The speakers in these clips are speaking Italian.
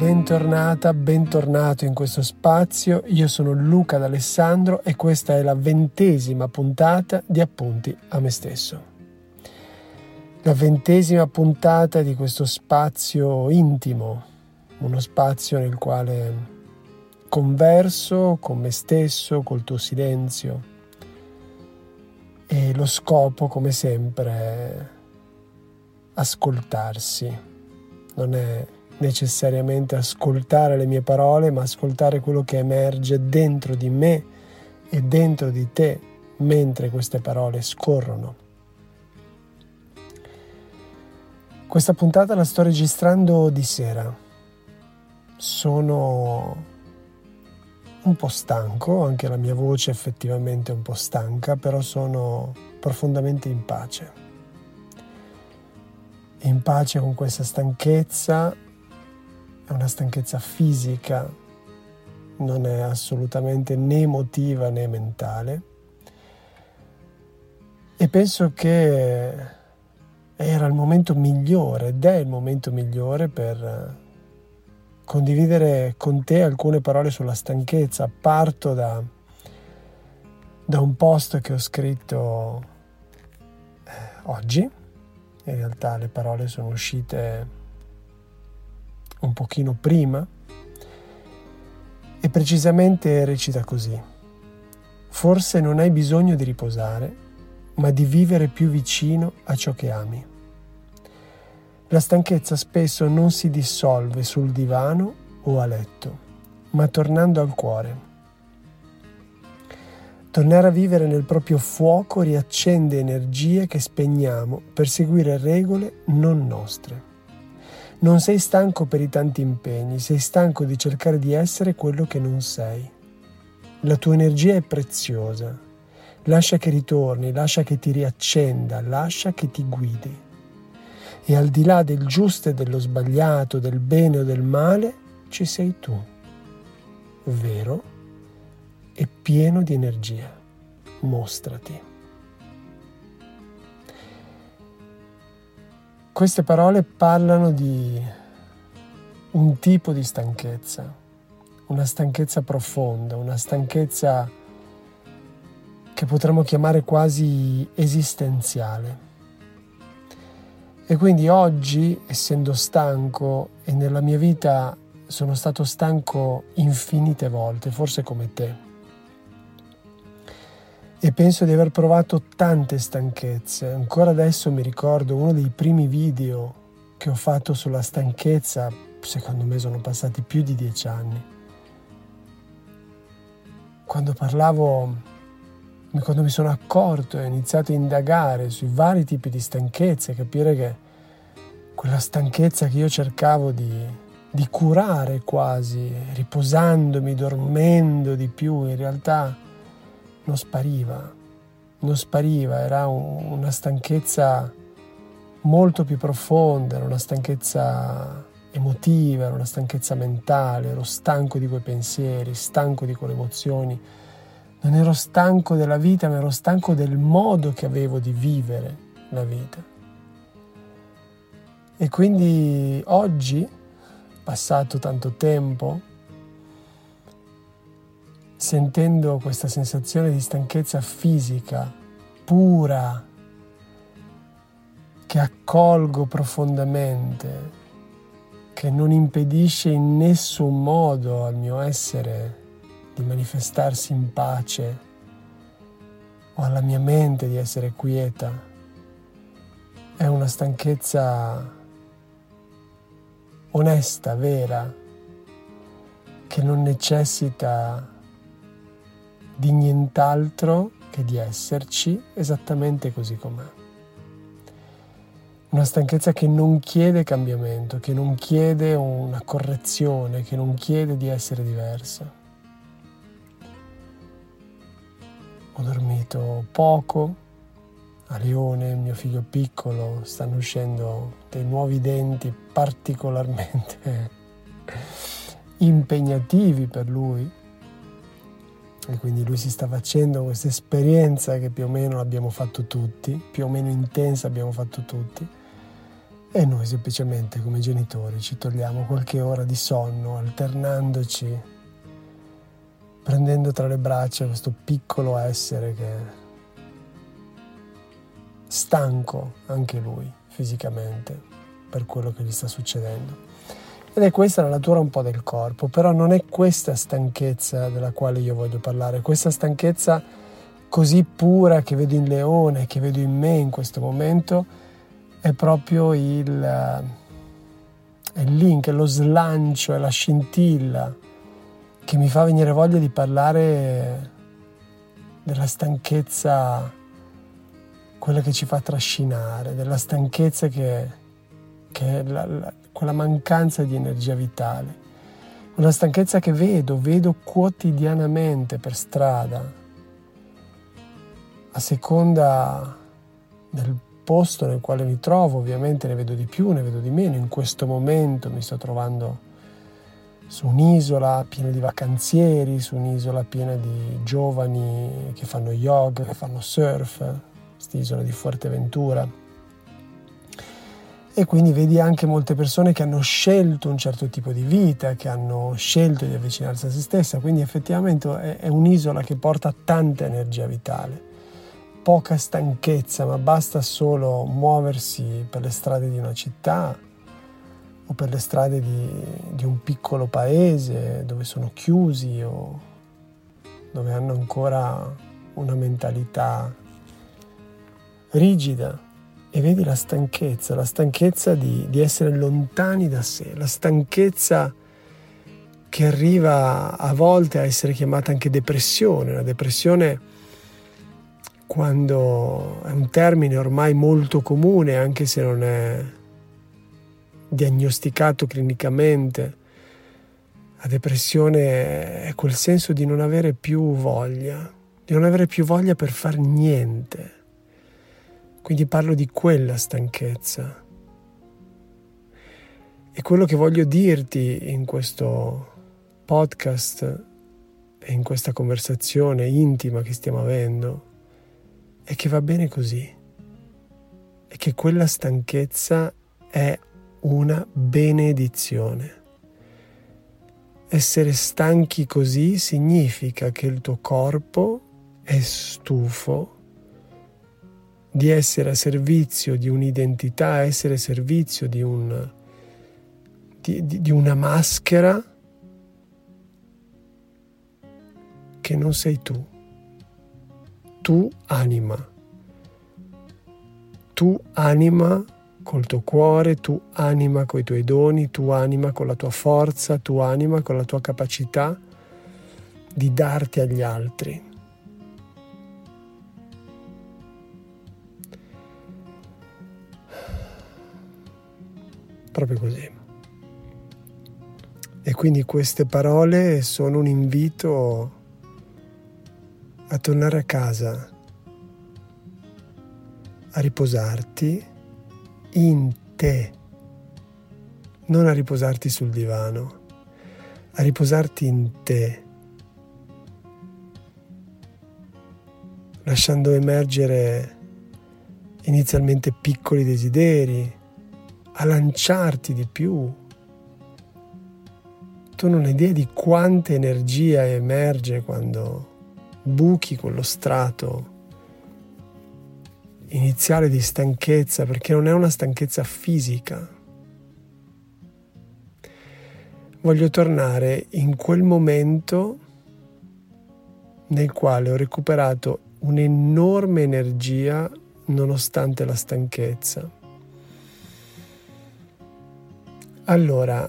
Bentornata, bentornato in questo spazio. Io sono Luca D'Alessandro e questa è la ventesima puntata di Appunti a me stesso. La ventesima puntata di questo spazio intimo, uno spazio nel quale converso con me stesso, col tuo silenzio e lo scopo, come sempre, è ascoltarsi. Non è necessariamente ascoltare le mie parole, ma ascoltare quello che emerge dentro di me e dentro di te mentre queste parole scorrono. Questa puntata la sto registrando di sera. Sono un po' stanco, anche la mia voce effettivamente è un po' stanca, però sono profondamente in pace. In pace con questa stanchezza è una stanchezza fisica, non è assolutamente né emotiva né mentale. E penso che era il momento migliore ed è il momento migliore per condividere con te alcune parole sulla stanchezza. Parto da, da un post che ho scritto eh, oggi, in realtà le parole sono uscite un pochino prima e precisamente recita così. Forse non hai bisogno di riposare, ma di vivere più vicino a ciò che ami. La stanchezza spesso non si dissolve sul divano o a letto, ma tornando al cuore. Tornare a vivere nel proprio fuoco riaccende energie che spegniamo per seguire regole non nostre. Non sei stanco per i tanti impegni, sei stanco di cercare di essere quello che non sei. La tua energia è preziosa. Lascia che ritorni, lascia che ti riaccenda, lascia che ti guidi. E al di là del giusto e dello sbagliato, del bene o del male, ci sei tu, vero e pieno di energia. Mostrati. Queste parole parlano di un tipo di stanchezza, una stanchezza profonda, una stanchezza che potremmo chiamare quasi esistenziale. E quindi oggi, essendo stanco e nella mia vita sono stato stanco infinite volte, forse come te, e penso di aver provato tante stanchezze. Ancora adesso mi ricordo uno dei primi video che ho fatto sulla stanchezza, secondo me sono passati più di dieci anni. Quando parlavo, quando mi sono accorto e ho iniziato a indagare sui vari tipi di stanchezze, capire che quella stanchezza che io cercavo di, di curare quasi, riposandomi, dormendo di più, in realtà non spariva, non spariva, era un, una stanchezza molto più profonda, era una stanchezza emotiva, era una stanchezza mentale, ero stanco di quei pensieri, stanco di quelle emozioni. Non ero stanco della vita, ma ero stanco del modo che avevo di vivere la vita. E quindi oggi, passato tanto tempo, sentendo questa sensazione di stanchezza fisica pura che accolgo profondamente, che non impedisce in nessun modo al mio essere di manifestarsi in pace o alla mia mente di essere quieta. È una stanchezza onesta, vera, che non necessita di nient'altro che di esserci esattamente così com'è. Una stanchezza che non chiede cambiamento, che non chiede una correzione, che non chiede di essere diversa. Ho dormito poco, a Lione, mio figlio piccolo, stanno uscendo dei nuovi denti particolarmente impegnativi per lui e quindi lui si sta facendo questa esperienza che più o meno abbiamo fatto tutti, più o meno intensa abbiamo fatto tutti e noi semplicemente come genitori ci togliamo qualche ora di sonno alternandoci, prendendo tra le braccia questo piccolo essere che è stanco anche lui fisicamente per quello che gli sta succedendo. Ed è questa la natura un po' del corpo, però non è questa stanchezza della quale io voglio parlare, questa stanchezza così pura che vedo in Leone, che vedo in me in questo momento, è proprio il, è il link, è lo slancio, è la scintilla che mi fa venire voglia di parlare della stanchezza, quella che ci fa trascinare, della stanchezza che, che è la, la, quella mancanza di energia vitale, una stanchezza che vedo, vedo quotidianamente per strada, a seconda del posto nel quale mi trovo, ovviamente ne vedo di più, ne vedo di meno. In questo momento mi sto trovando su un'isola piena di vacanzieri, su un'isola piena di giovani che fanno yoga, che fanno surf, quest'isola di Fuerteventura. E quindi vedi anche molte persone che hanno scelto un certo tipo di vita, che hanno scelto di avvicinarsi a se stessa, quindi effettivamente è, un'isola che porta tanta energia vitale. Poca stanchezza, ma basta solo muoversi per le strade di una città o per le strade di, di un piccolo paese dove sono chiusi o dove hanno ancora una mentalità rigida e vedi la stanchezza, la stanchezza di, di, essere lontani da sé, la stanchezza che arriva a volte a essere chiamata anche depressione, la depressione quando è un termine ormai molto comune, anche se non è diagnosticato clinicamente. La depressione è quel senso di non avere più voglia, di non avere più voglia per fare niente. Quindi parlo di quella stanchezza. E quello che voglio dirti in questo podcast e in questa conversazione intima che stiamo avendo e che va bene così e che quella stanchezza è una benedizione. Essere stanchi così significa che il tuo corpo è stufo di essere a servizio di un'identità, essere a servizio di, un, di, di, di una maschera che non sei tu tu anima. Tu anima col tuo cuore, tu anima con i tuoi doni, tu anima con la tua forza, tu anima con la tua capacità di darti agli altri. Proprio così. E quindi queste parole sono un invito a tornare a casa, a riposarti in te, non a riposarti sul divano, a riposarti in te, lasciando emergere inizialmente piccoli desideri, a lanciarti di più, tu non hai idea di quanta energia emerge quando buchi quello strato iniziale di stanchezza, perché non è una stanchezza fisica. Voglio tornare in quel momento nel quale ho recuperato un'enorme energia nonostante la stanchezza. Allora,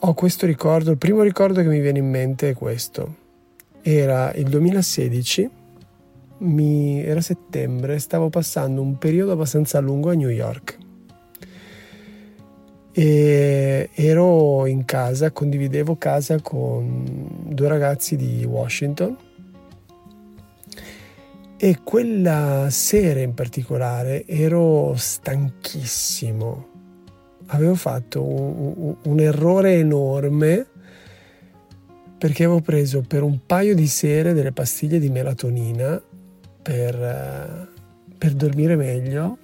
ho questo ricordo, il primo ricordo che mi viene in mente è questo. Era il 2016, mi, era settembre, stavo passando un periodo abbastanza lungo a New York. E ero in casa, condividevo casa con due ragazzi di Washington e quella sera in particolare ero stanchissimo. Avevo fatto un, un, errore enorme perché avevo preso per un paio di sere delle pastiglie di melatonina per, per dormire meglio.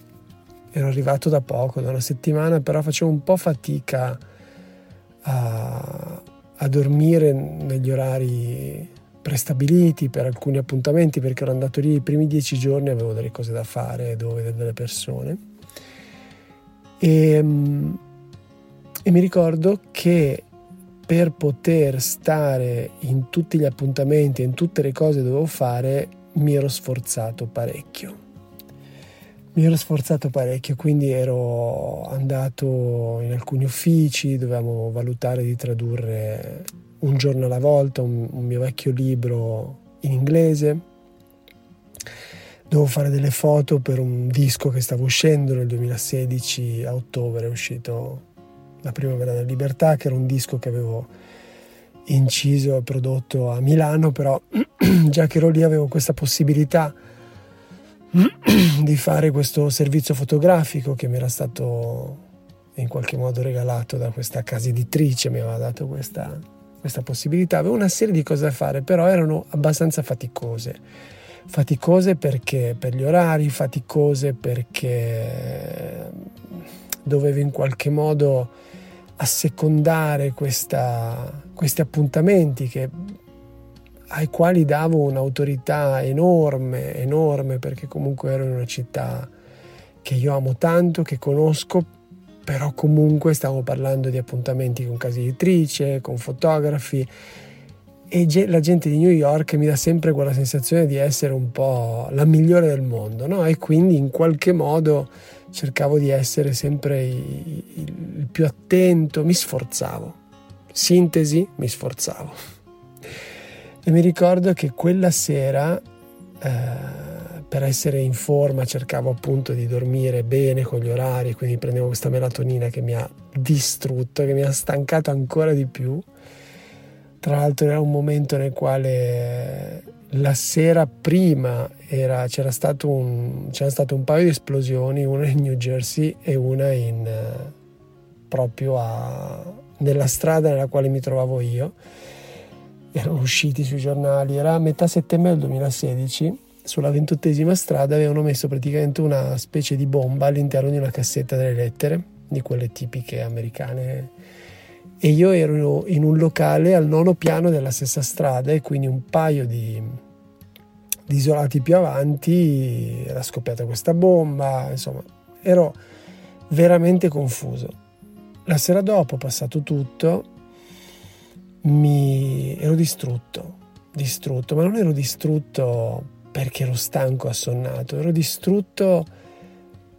Ero arrivato da poco, da una settimana, però facevo un po' fatica a, a dormire negli orari prestabiliti per alcuni appuntamenti perché ero andato lì i primi dieci giorni avevo delle cose da fare, vedere delle persone e, e mi ricordo che per poter stare in tutti gli appuntamenti in tutte le cose che dovevo fare mi ero sforzato parecchio. Mi ero sforzato parecchio, quindi ero andato in alcuni uffici, dovevamo valutare di tradurre un giorno alla volta un, un mio vecchio libro in inglese. Dovevo fare delle foto per un disco che stavo uscendo nel 2016, a ottobre è uscito La Primavera della Libertà, che era un disco che avevo inciso e prodotto a Milano, però già che ero lì avevo questa possibilità di fare questo servizio fotografico che mi era stato in qualche modo regalato da questa casa editrice, mi aveva dato questa, questa possibilità. Avevo una serie di cose da fare, però erano abbastanza faticose. Faticose perché per gli orari, faticose perché dovevo in qualche modo assecondare questa, questi appuntamenti che, ai quali davo un'autorità enorme, enorme, perché comunque ero in una città che io amo tanto, che conosco, però comunque stavo parlando di appuntamenti con case editrice, con fotografi e la gente di New York mi dà sempre quella sensazione di essere un po' la migliore del mondo, no? E quindi in qualche modo cercavo di essere sempre il più attento, mi sforzavo. Sintesi, mi sforzavo. E mi ricordo che quella sera, eh, per essere in forma, cercavo appunto di dormire bene con gli orari, quindi prendevo questa melatonina che mi ha distrutto, che mi ha stancato ancora di più. Tra l'altro era un momento nel quale la sera prima era, c'era, stato un, c'era, stato un, paio di esplosioni, una in New Jersey e una in, proprio a, nella strada nella quale mi trovavo io. Erano usciti sui giornali, era a metà settembre del 2016, sulla ventottesima strada avevano messo praticamente una specie di bomba all'interno di una cassetta delle lettere, di quelle tipiche americane e io ero in un locale al nono piano della stessa strada e quindi un paio di, di isolati più avanti era scoppiata questa bomba, insomma ero veramente confuso. La sera dopo, passato tutto, mi ero distrutto, distrutto, ma non ero distrutto perché ero stanco, assonnato, ero distrutto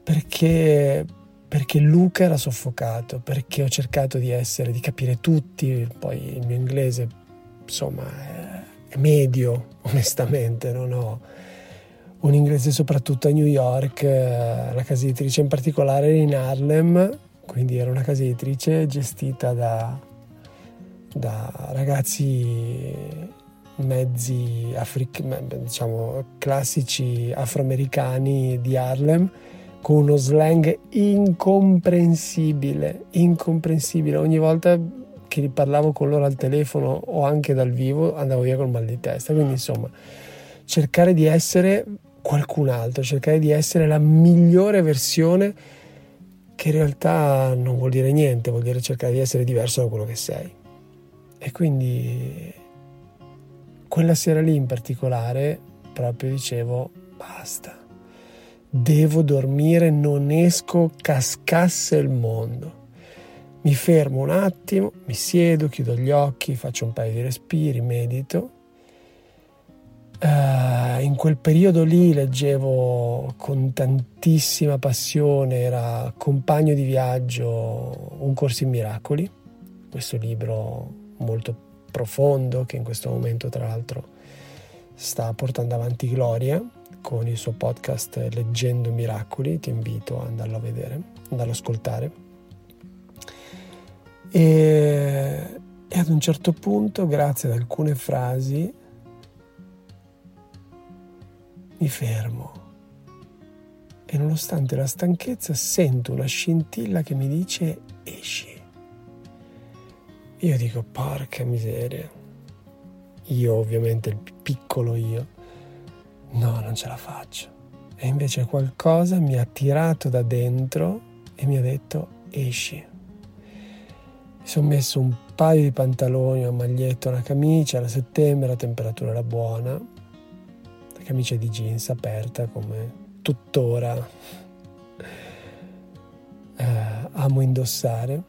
perché perché Luca era soffocato, perché ho cercato di essere, di capire tutti, poi il mio inglese insomma è medio, onestamente, non ho un inglese soprattutto a New York, la casa editrice in particolare in Harlem, quindi era una casa editrice gestita da, da ragazzi mezzi afric- diciamo classici afroamericani di Harlem con uno slang incomprensibile, incomprensibile. Ogni volta che parlavo con loro al telefono o anche dal vivo andavo via col mal di testa. Quindi insomma, cercare di essere qualcun altro, cercare di essere la migliore versione che in realtà non vuol dire niente, vuol dire cercare di essere diverso da quello che sei. E quindi quella sera lì in particolare proprio dicevo basta, devo dormire, non esco, cascasse il mondo. Mi fermo un attimo, mi siedo, chiudo gli occhi, faccio un paio di respiri, medito. Uh, in quel periodo lì leggevo con tantissima passione, era compagno di viaggio Un corso in miracoli, questo libro molto profondo che in questo momento tra l'altro sta portando avanti Gloria con il suo podcast Leggendo Miracoli, ti invito ad andarlo a vedere, andarlo ad ascoltare. E, e ad un certo punto, grazie ad alcune frasi, mi fermo e nonostante la stanchezza sento una scintilla che mi dice esci. Io dico porca miseria. Io ovviamente il piccolo io. No, non ce la faccio. E invece qualcosa mi ha tirato da dentro e mi ha detto esci. Mi sono messo un paio di pantaloni, una maglietta, una camicia, era settembre, la temperatura era buona, la camicia di jeans aperta come tuttora eh, amo indossare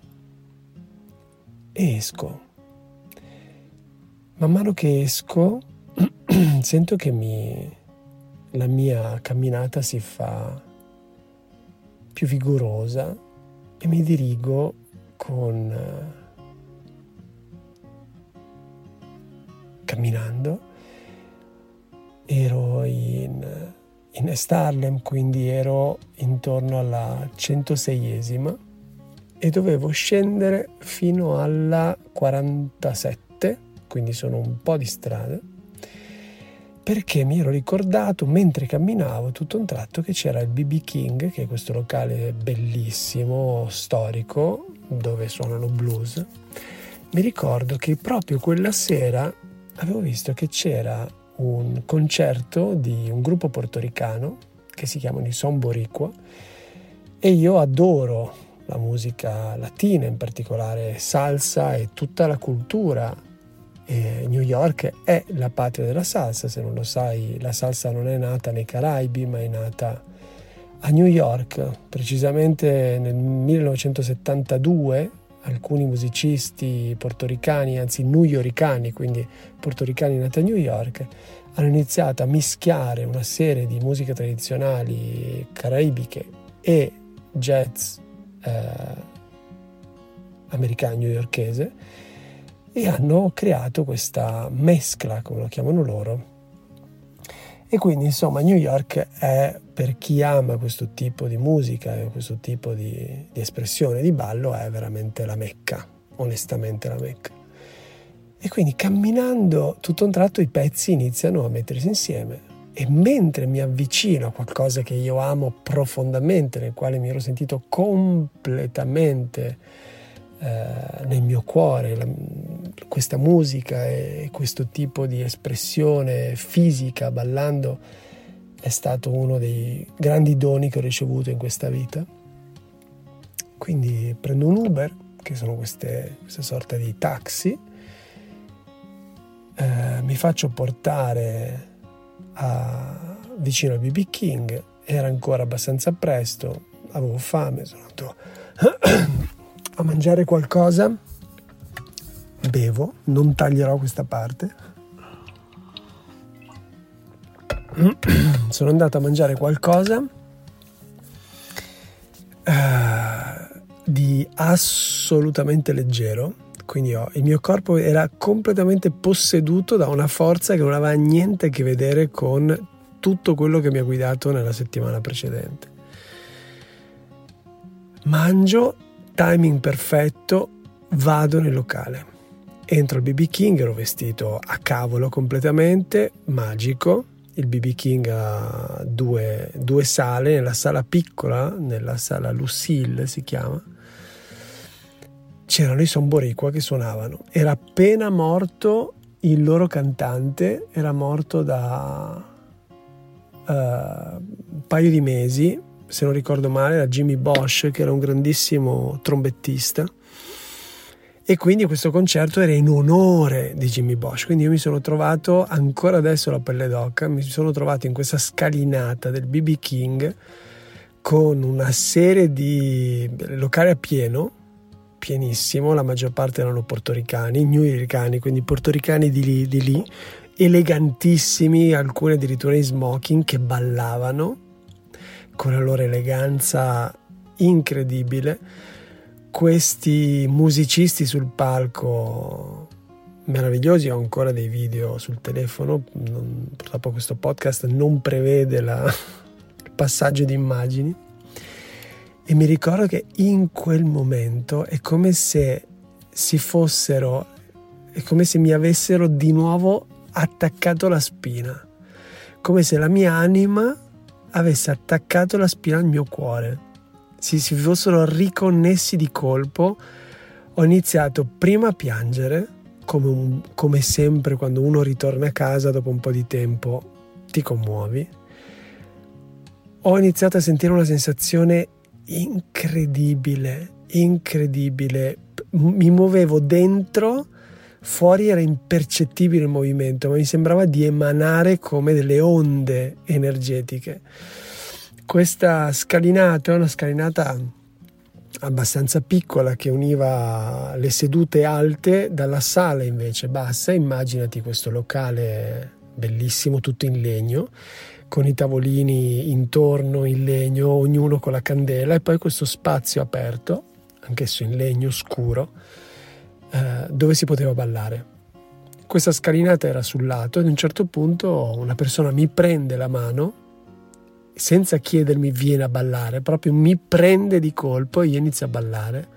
esco. Man mano che esco sento che mi, la mia camminata si fa più vigorosa e mi dirigo con camminando. Ero in, in Starlem quindi ero intorno alla 106esima e dovevo scendere fino alla 47 quindi sono un po' di strada perché mi ero ricordato mentre camminavo tutto un tratto che c'era il BB King, che è questo locale bellissimo, storico, dove suonano blues. Mi ricordo che proprio quella sera avevo visto che c'era un concerto di un gruppo portoricano che si chiamano i Son Boricua e io adoro la musica latina, in particolare salsa e tutta la cultura eh, New York è la patria della salsa, se non lo sai, la salsa non è nata nei Caraibi, ma è nata a New York, precisamente nel 1972 alcuni musicisti portoricani, anzi newyoricani, quindi portoricani nati a New York, hanno iniziato a mischiare una serie di musiche tradizionali caraibiche e jazz eh, americano newyorkese e hanno creato questa mescla, come lo chiamano loro. E quindi insomma New York è per chi ama questo tipo di musica questo tipo di, di espressione di ballo è veramente la mecca, onestamente la mecca. E quindi camminando tutto un tratto i pezzi iniziano a mettersi insieme e mentre mi avvicino a qualcosa che io amo profondamente, nel quale mi ero sentito completamente eh, nel mio cuore la, questa musica e questo tipo di espressione fisica ballando è stato uno dei grandi doni che ho ricevuto in questa vita. Quindi prendo un Uber, che sono queste, queste sorte di taxi, eh, mi faccio portare a, vicino al BB King, era ancora abbastanza presto, avevo fame, sono andato a mangiare qualcosa, bevo, non taglierò questa parte. Sono andato a mangiare qualcosa uh, di assolutamente leggero, quindi ho, il mio corpo era completamente posseduto da una forza che non aveva niente a che vedere con tutto quello che mi ha guidato nella settimana precedente. Mangio timing perfetto, vado nel locale. Entro al BB King, ero vestito a cavolo completamente, magico. Il BB King ha due, due sale, nella sala piccola, nella sala Lucille si chiama, c'erano i Somboriqua che suonavano. Era appena morto il loro cantante, era morto da uh, un paio di mesi, se non ricordo male, era Jimmy Bosch, che era un grandissimo trombettista. E quindi questo concerto era in onore di Jimmy Bosch. Quindi io mi sono trovato, ancora adesso la pelle d'oca, mi sono trovato in questa scalinata del BB King con una serie di locali a pieno, pienissimo, la maggior parte erano portoricani, newyoricani, quindi portoricani di lì, di lì, elegantissimi, alcuni addirittura in smoking che ballavano con la loro eleganza incredibile. Questi musicisti sul palco meravigliosi, ho ancora dei video sul telefono, non, purtroppo questo podcast non prevede la, il passaggio di immagini e mi ricordo che in quel momento è come se si fossero, è come se mi avessero di nuovo attaccato la spina, come se la mia anima avesse attaccato la spina al mio cuore, si, si fossero riconnessi di colpo. Ho iniziato prima a piangere, come, un, come sempre quando uno ritorna a casa dopo un po' di tempo ti commuovi. Ho iniziato a sentire una sensazione incredibile, incredibile. Mi muovevo dentro, fuori era impercettibile il movimento, ma mi sembrava di emanare come delle onde energetiche. Questa scalinata è una scalinata abbastanza piccola che univa le sedute alte dalla sala invece bassa. Immaginati questo locale bellissimo, tutto in legno con i tavolini intorno in legno, ognuno con la candela e poi questo spazio aperto, anch'esso in legno scuro, eh, dove si poteva ballare. Questa scalinata era sul lato ad un certo punto una persona mi prende la mano senza chiedermi viene a ballare, proprio mi prende di colpo e io inizio a ballare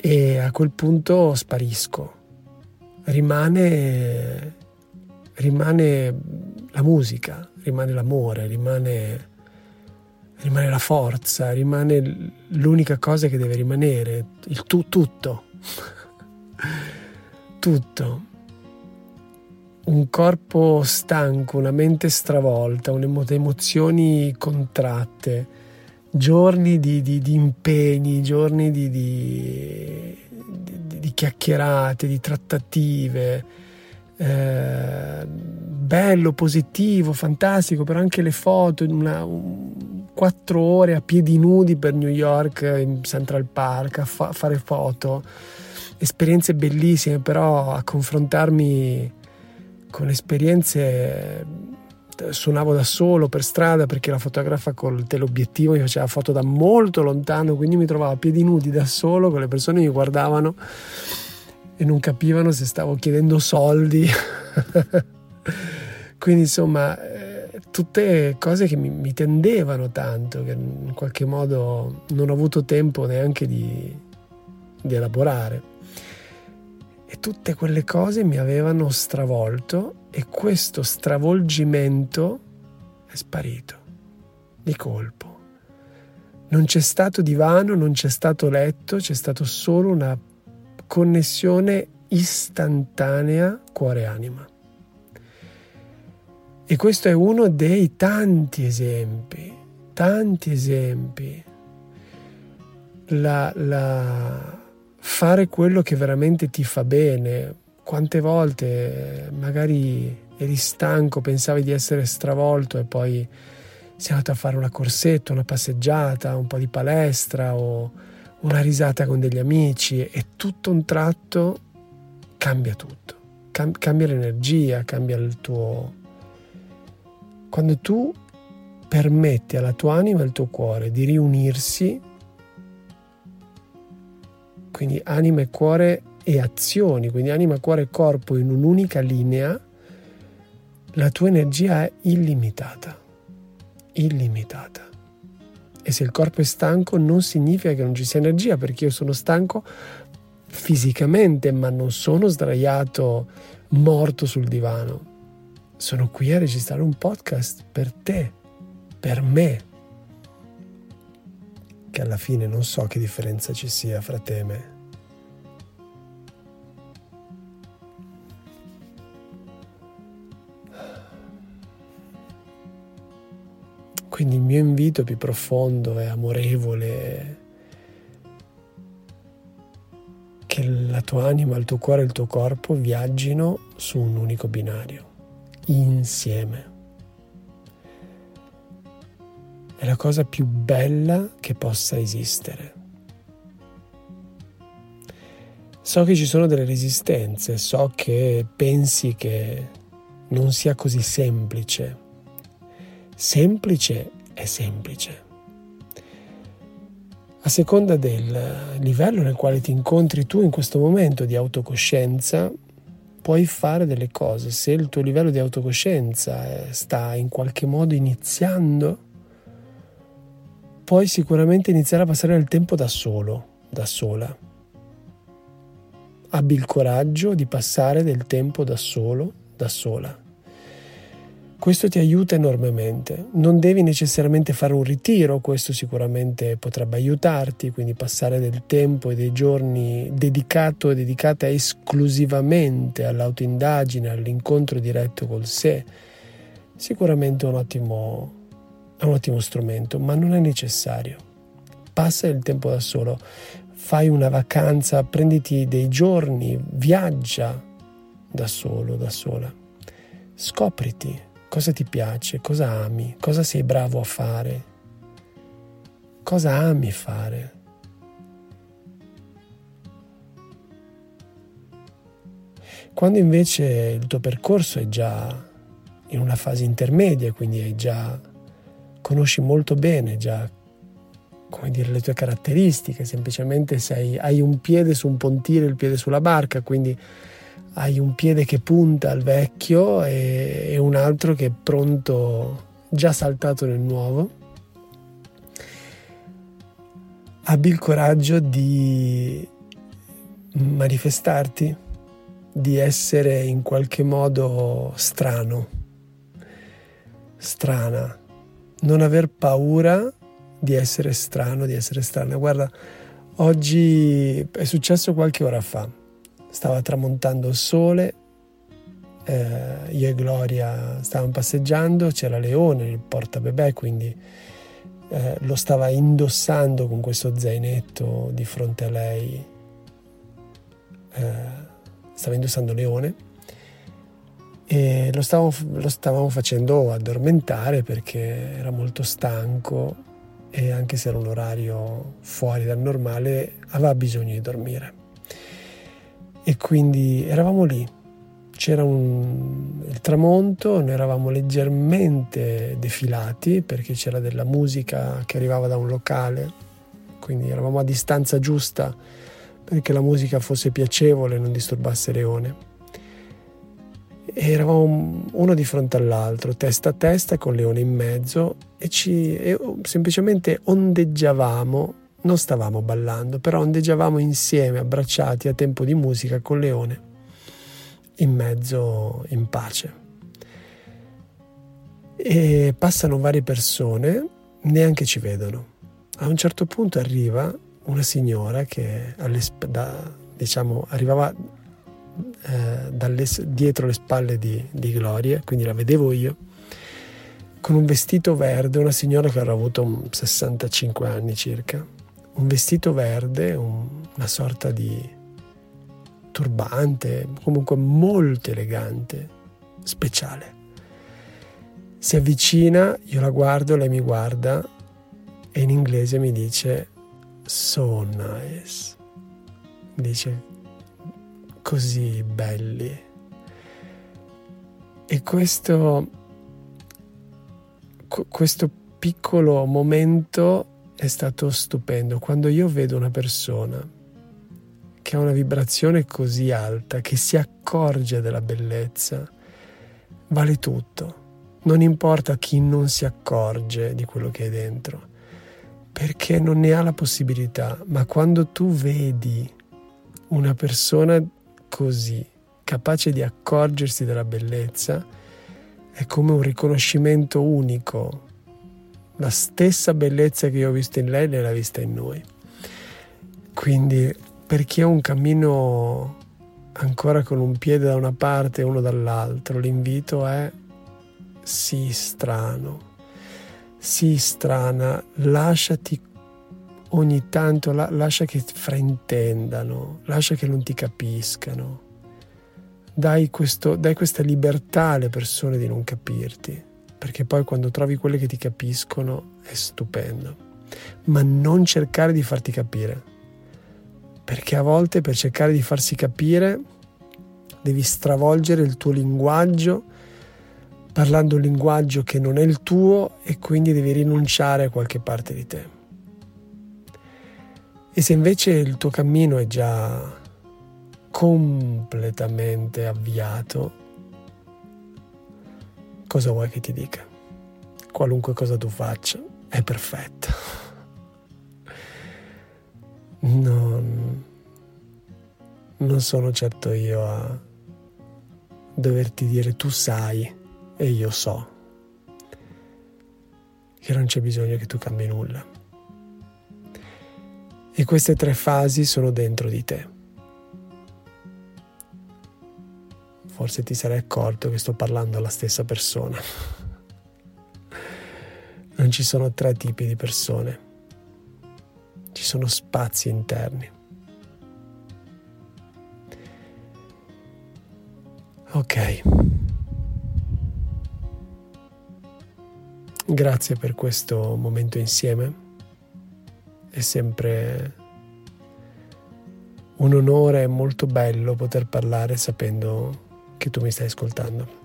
e a quel punto sparisco. Rimane, rimane la musica, rimane l'amore, rimane, rimane la forza, rimane l'unica cosa che deve rimanere, il tu, tutto. Tutto. Un corpo stanco, una mente stravolta, emozioni contratte, giorni di, di, di impegni, giorni di, di, chiacchierate, di trattative. Eh, bello, positivo, fantastico, però anche le foto, una, un, quattro ore a piedi nudi per New York, in Central Park, a fa, fare foto, esperienze bellissime, però a confrontarmi con esperienze suonavo da solo per strada perché la fotografa col teleobiettivo mi faceva foto da molto lontano, quindi mi trovavo a piedi nudi da solo, con le persone mi guardavano e non capivano se stavo chiedendo soldi. Quindi insomma, eh, tutte cose che mi, mi, tendevano tanto, che in qualche modo non ho avuto tempo neanche di, di elaborare. E tutte quelle cose mi avevano stravolto e questo stravolgimento è sparito di colpo. Non c'è stato divano, non c'è stato letto, c'è stata solo una connessione istantanea cuore-anima. E questo è uno dei tanti esempi, tanti esempi. La, la fare quello che veramente ti fa bene. Quante volte magari eri stanco, pensavi di essere stravolto e poi sei andato a fare una corsetta, una passeggiata, un po' di palestra o una risata con degli amici e tutto un tratto cambia tutto. Cam- cambia l'energia, cambia il tuo quando tu permetti alla tua anima e al tuo cuore di riunirsi, quindi anima e cuore e azioni, quindi anima, cuore e corpo in un'unica linea, la tua energia è illimitata, illimitata. E se il corpo è stanco non significa che non ci sia energia, perché io sono stanco fisicamente, ma non sono sdraiato morto sul divano sono qui a registrare un podcast per te, per me, che alla fine non so che differenza ci sia fra te e me. Quindi il mio invito più profondo e amorevole che tua anima, il tuo cuore e il tuo corpo viaggino su un unico binario, insieme. È la cosa più bella che possa esistere. So che ci sono delle resistenze, so che pensi che non sia così semplice. Semplice è semplice. A seconda del livello nel quale ti incontri tu in questo momento di autocoscienza, puoi fare delle cose. Se il tuo livello di autocoscienza sta in qualche modo iniziando, puoi sicuramente iniziare a passare il tempo da solo, da sola abbi il coraggio di passare del tempo da solo, da sola. Questo ti aiuta enormemente. Non devi necessariamente fare un ritiro, questo sicuramente potrebbe aiutarti, quindi passare del tempo e dei giorni dedicato e dedicata esclusivamente all'autoindagine, all'incontro diretto col sé, sicuramente è un ottimo, è un ottimo strumento, ma non è necessario. Passa il tempo da solo fai una vacanza, prenditi dei giorni, viaggia da solo, da sola. Scopriti cosa ti piace, cosa ami, cosa sei bravo a fare, cosa ami fare. Quando invece il tuo percorso è già in una fase intermedia, quindi hai già conosci molto bene, già come dire, le tue caratteristiche, semplicemente sei, hai un piede su un pontile, il piede sulla barca, quindi hai un piede che punta al vecchio e, e un altro che è pronto, già saltato nel nuovo. Abbi il coraggio di manifestarti, di essere in qualche modo strano, strana, non aver paura di essere strano, di essere strana. Guarda, oggi è successo qualche ora fa. Stava tramontando il sole, eh, io e Gloria stavamo passeggiando, c'era Leone, il porta bebè, quindi eh, lo stava indossando con questo zainetto di fronte a lei. Eh, stava indossando Leone e lo stavamo, lo stavamo facendo addormentare perché era molto stanco e anche se era un orario fuori dal normale aveva bisogno di dormire. E quindi eravamo lì, c'era un, il tramonto, noi eravamo leggermente defilati perché c'era della musica che arrivava da un locale, quindi eravamo a distanza giusta perché la musica fosse piacevole e non disturbasse Leone. Eravamo uno di fronte all'altro, testa a testa con Leone in mezzo e, ci, e semplicemente ondeggiavamo, non stavamo ballando, però ondeggiavamo insieme, abbracciati a tempo di musica con Leone in mezzo, in pace. E passano varie persone, neanche ci vedono. A un certo punto arriva una signora che da, diciamo, arrivava eh, dietro le spalle di, di Gloria, quindi la vedevo io, con un vestito verde, una signora che avrà avuto 65 anni circa, un vestito verde, un, una sorta di turbante, comunque molto elegante, speciale. Si avvicina, io la guardo, lei mi guarda e in inglese mi dice so nice. Dice così belli. E questo, questo piccolo momento è stato stupendo. Quando io vedo una persona che ha una vibrazione così alta, che si accorge della bellezza, vale tutto. Non importa chi non si accorge di quello che è dentro, perché non ne ha la possibilità, ma quando tu vedi una persona così, capace di accorgersi della bellezza, è come un riconoscimento unico. La stessa bellezza che io ho visto in lei, lei l'ha vista in noi. Quindi per chi ha un cammino ancora con un piede da una parte e uno dall'altro, l'invito è sii strano, sii strana, lasciati ogni tanto la, lascia che fraintendano, lascia che non ti capiscano. Dai, questo, dai questa libertà alle persone di non capirti, perché poi quando trovi quelle che ti capiscono è stupendo. Ma non cercare di farti capire, perché a volte per cercare di farsi capire devi stravolgere il tuo linguaggio parlando un linguaggio che non è il tuo e quindi devi rinunciare a qualche parte di te. E se invece il tuo cammino è già completamente avviato, cosa vuoi che ti dica? Qualunque cosa tu faccia è perfetta. Non, non sono certo io a doverti dire tu sai e io so che non c'è bisogno che tu cambi nulla. E queste tre fasi sono dentro di te. Forse ti sarai accorto che sto parlando alla stessa persona. Non ci sono tre tipi di persone, ci sono spazi interni. Ok. Grazie per questo momento insieme. È sempre un onore molto bello poter parlare sapendo che tu mi stai ascoltando.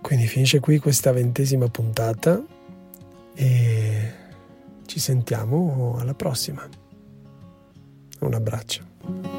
Quindi finisce qui questa ventesima puntata e ci sentiamo alla prossima. Un abbraccio.